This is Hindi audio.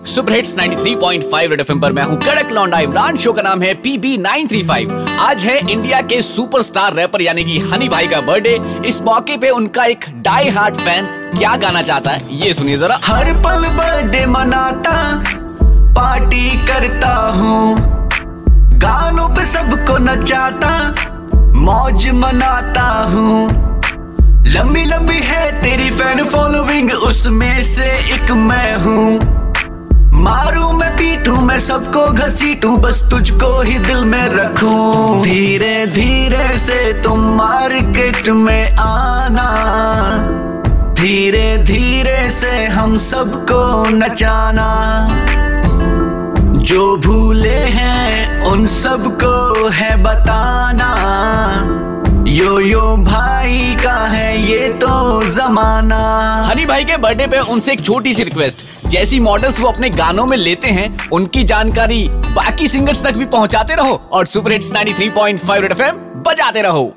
सुपर हिट्स 93.5 रेड एफएम पर मैं हूँ कड़क लौंडा इमरान शो का नाम है पीबी 935 आज है इंडिया के सुपरस्टार रैपर, यानी कि हनी भाई का बर्थडे। इस मौके पे उनका एक डाई हार्ट फ़ैन क्या गाना चाहता है, ये सुनिए जरा। हर पल बर्थडे मनाता, पार्टी करता हूँ। गानों पे सबको नचाता, मौज मनाता हूँ। लंबी लंबी है तेरी फ़ैन फॉलोइंग उसमें से एक मैं हूँ। सबको घसीटू, बस तुझको ही दिल में रखूँ। धीरे धीरे से तुम मार्केट में आना। धीरे धीरे से हम सबको नचाना। जो भूले हैं, उन सबको है बताना। यो यो भाई का है ये तो जमाना। हनी भाई के बर्थडे पे उनसे एक छोटी सी रिक्वेस्ट। जैसी मॉडल्स वो अपने गानों में लेते हैं, उनकी जानकारी बाकी सिंगर्स तक भी पहुंचाते रहो और सुपर हिट्स 93.5 रेड एफएम बजाते रहो।